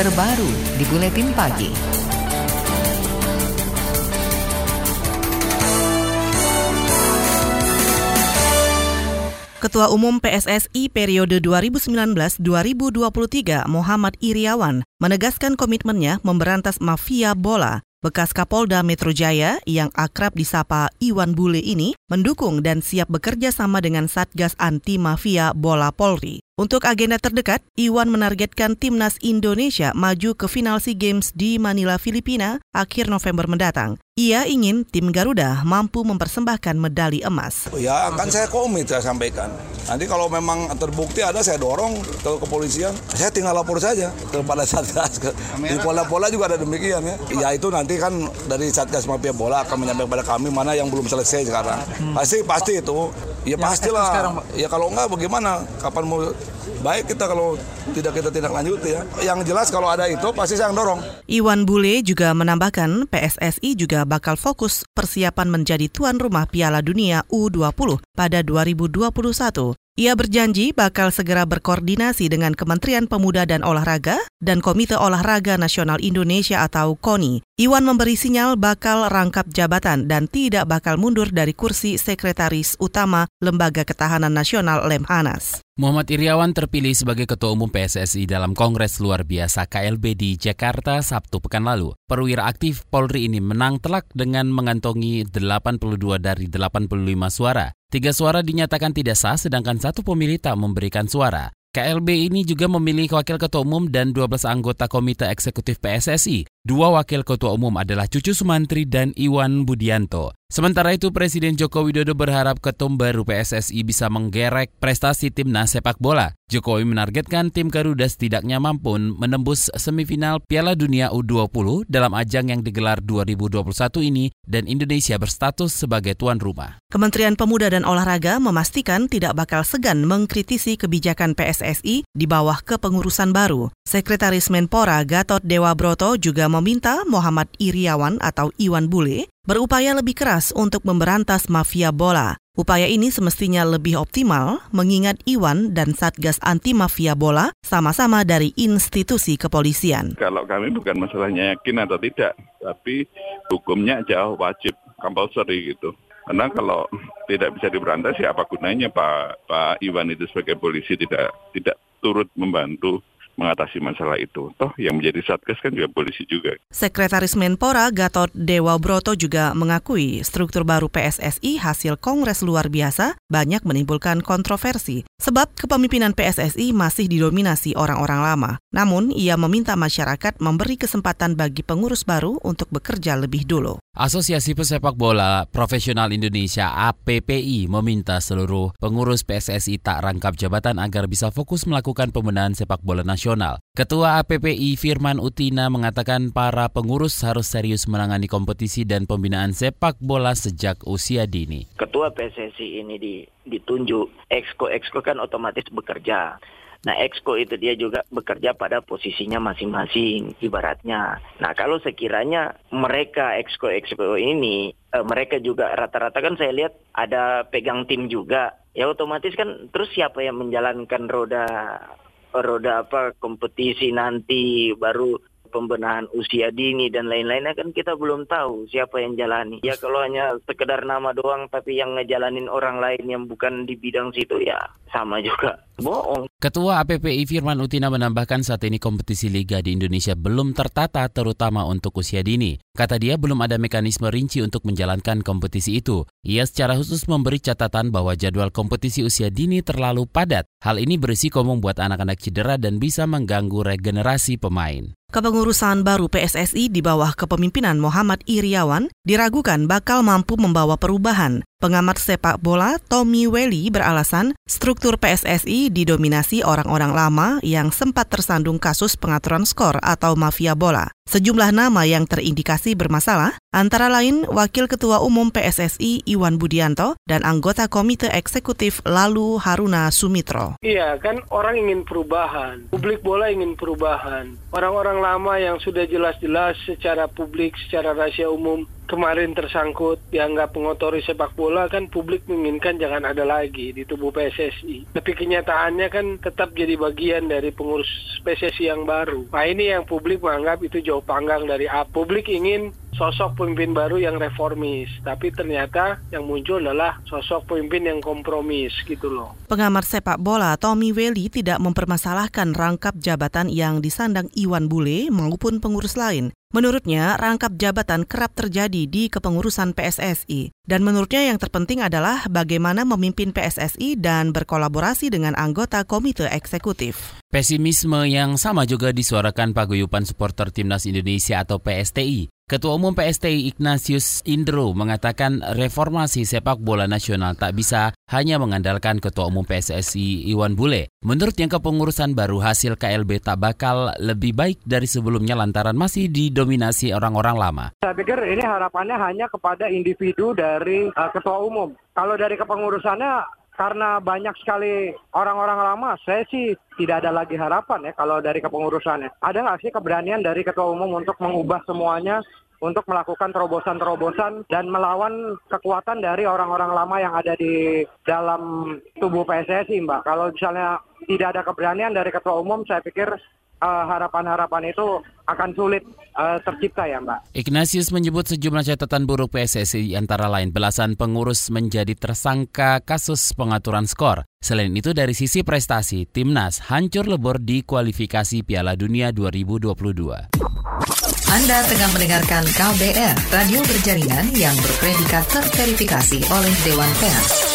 terbaru di Buletin Pagi. Ketua Umum PSSI periode 2019-2023 Muhammad Iriawan menegaskan komitmennya memberantas mafia bola. Bekas Kapolda Metro Jaya yang akrab disapa Iwan Bule ini mendukung dan siap bekerja sama dengan Satgas Anti Mafia Bola Polri. Untuk agenda terdekat, Iwan menargetkan timnas Indonesia maju ke final SEA Games di Manila, Filipina akhir November mendatang. Ia ingin tim Garuda mampu mempersembahkan medali emas. Ya, akan saya komit saya sampaikan. Nanti kalau memang terbukti ada saya dorong ke kepolisian. Saya tinggal lapor saja kepada Satgas. Di pola-pola juga ada demikian ya. Ya itu nanti kan dari Satgas Mafia Bola akan menyampaikan kepada kami mana yang belum selesai sekarang. Pasti pasti itu. Ya, ya pastilah. Ya kalau enggak bagaimana? Kapan mau baik kita kalau tidak kita tidak lanjut ya. Yang jelas kalau ada itu pasti saya dorong. Iwan Bule juga menambahkan PSSI juga bakal fokus persiapan menjadi tuan rumah Piala Dunia U20 pada 2021. Ia berjanji bakal segera berkoordinasi dengan Kementerian Pemuda dan Olahraga dan Komite Olahraga Nasional Indonesia atau KONI. Iwan memberi sinyal bakal rangkap jabatan dan tidak bakal mundur dari kursi Sekretaris Utama Lembaga Ketahanan Nasional Lemhanas. Muhammad Iriawan terpilih sebagai Ketua Umum PSSI dalam Kongres Luar Biasa KLB di Jakarta Sabtu pekan lalu. Perwira aktif Polri ini menang telak dengan mengantongi 82 dari 85 suara. Tiga suara dinyatakan tidak sah, sedangkan satu pemilih tak memberikan suara. KLB ini juga memilih wakil ketua umum dan 12 anggota komite eksekutif PSSI. Dua wakil ketua umum adalah Cucu Sumantri dan Iwan Budianto. Sementara itu Presiden Joko Widodo berharap ketum baru PSSI bisa menggerek prestasi timnas sepak bola. Jokowi menargetkan tim Garuda setidaknya mampu menembus semifinal Piala Dunia U20 dalam ajang yang digelar 2021 ini dan Indonesia berstatus sebagai tuan rumah. Kementerian Pemuda dan Olahraga memastikan tidak bakal segan mengkritisi kebijakan PSSI di bawah kepengurusan baru. Sekretaris Menpora Gatot Dewa Broto juga meminta Muhammad Iriawan atau Iwan Bule berupaya lebih keras untuk memberantas mafia bola. Upaya ini semestinya lebih optimal mengingat Iwan dan Satgas Anti Mafia Bola sama-sama dari institusi kepolisian. Kalau kami bukan masalahnya yakin atau tidak, tapi hukumnya jauh wajib, compulsory gitu. Karena kalau tidak bisa diberantas ya apa gunanya Pak Pak Iwan itu sebagai polisi tidak tidak turut membantu mengatasi masalah itu. Toh yang menjadi satgas kan juga polisi juga. Sekretaris Menpora Gatot Dewa Broto juga mengakui struktur baru PSSI hasil kongres luar biasa banyak menimbulkan kontroversi sebab kepemimpinan PSSI masih didominasi orang-orang lama. Namun ia meminta masyarakat memberi kesempatan bagi pengurus baru untuk bekerja lebih dulu. Asosiasi Pesepak Bola Profesional Indonesia APPI meminta seluruh pengurus PSSI tak rangkap jabatan agar bisa fokus melakukan pembenahan sepak bola nasional. Ketua APPI Firman Utina mengatakan para pengurus harus serius menangani kompetisi dan pembinaan sepak bola sejak usia dini. Ketua PSSI ini ditunjuk, exco-exco kan otomatis bekerja. Nah, exco itu dia juga bekerja pada posisinya masing-masing, ibaratnya. Nah, kalau sekiranya mereka exco-exco ini, eh, mereka juga rata-rata kan saya lihat ada pegang tim juga, ya otomatis kan terus siapa yang menjalankan roda roda apa kompetisi nanti baru pembenahan usia dini dan lain-lainnya kan kita belum tahu siapa yang jalani. Ya kalau hanya sekedar nama doang tapi yang ngejalanin orang lain yang bukan di bidang situ ya sama juga bohong. Ketua APPI Firman Utina menambahkan saat ini kompetisi liga di Indonesia belum tertata terutama untuk usia dini. Kata dia belum ada mekanisme rinci untuk menjalankan kompetisi itu. Ia secara khusus memberi catatan bahwa jadwal kompetisi usia dini terlalu padat. Hal ini berisiko membuat anak-anak cedera dan bisa mengganggu regenerasi pemain. Kepengurusan baru PSSI di bawah kepemimpinan Muhammad Iriawan diragukan bakal mampu membawa perubahan. Pengamat sepak bola Tommy Welly beralasan struktur PSSI didominasi orang-orang lama yang sempat tersandung kasus pengaturan skor atau mafia bola. Sejumlah nama yang terindikasi bermasalah, antara lain Wakil Ketua Umum PSSI Iwan Budianto dan anggota Komite Eksekutif Lalu Haruna Sumitro. Iya, kan orang ingin perubahan, publik bola ingin perubahan. Orang-orang lama yang sudah jelas-jelas secara publik, secara rahasia umum kemarin tersangkut dianggap mengotori sepak bola kan publik menginginkan jangan ada lagi di tubuh PSSI. Tapi kenyataannya kan tetap jadi bagian dari pengurus PSSI yang baru. Nah ini yang publik menganggap itu jauh panggang dari A. Publik ingin sosok pemimpin baru yang reformis, tapi ternyata yang muncul adalah sosok pemimpin yang kompromis gitu loh. Pengamat sepak bola Tommy Welly tidak mempermasalahkan rangkap jabatan yang disandang Iwan Bule maupun pengurus lain. Menurutnya, rangkap jabatan kerap terjadi di kepengurusan PSSI. Dan menurutnya yang terpenting adalah bagaimana memimpin PSSI dan berkolaborasi dengan anggota komite eksekutif. Pesimisme yang sama juga disuarakan Paguyupan Supporter Timnas Indonesia atau PSTI. Ketua Umum PSTI Ignatius Indro mengatakan reformasi sepak bola nasional tak bisa hanya mengandalkan Ketua Umum PSSI Iwan Bule. Menurutnya kepengurusan baru hasil KLB tak bakal lebih baik dari sebelumnya lantaran masih didominasi orang-orang lama. Saya pikir ini harapannya hanya kepada individu dari uh, Ketua Umum. Kalau dari kepengurusannya karena banyak sekali orang-orang lama, saya sih tidak ada lagi harapan ya kalau dari kepengurusannya. Ada nggak sih keberanian dari Ketua Umum untuk mengubah semuanya untuk melakukan terobosan-terobosan dan melawan kekuatan dari orang-orang lama yang ada di dalam tubuh PSSI, Mbak. Kalau misalnya tidak ada keberanian dari Ketua Umum, saya pikir Eh, harapan-harapan uh, itu akan sulit uh, tercipta ya Mbak. Ignatius menyebut sejumlah catatan buruk PSSI antara lain belasan pengurus menjadi tersangka kasus pengaturan skor. Selain itu dari sisi prestasi, Timnas hancur lebur di kualifikasi Piala Dunia 2022. Anda tengah mendengarkan KBR, radio berjaringan yang berpredikat terverifikasi oleh Dewan Pers.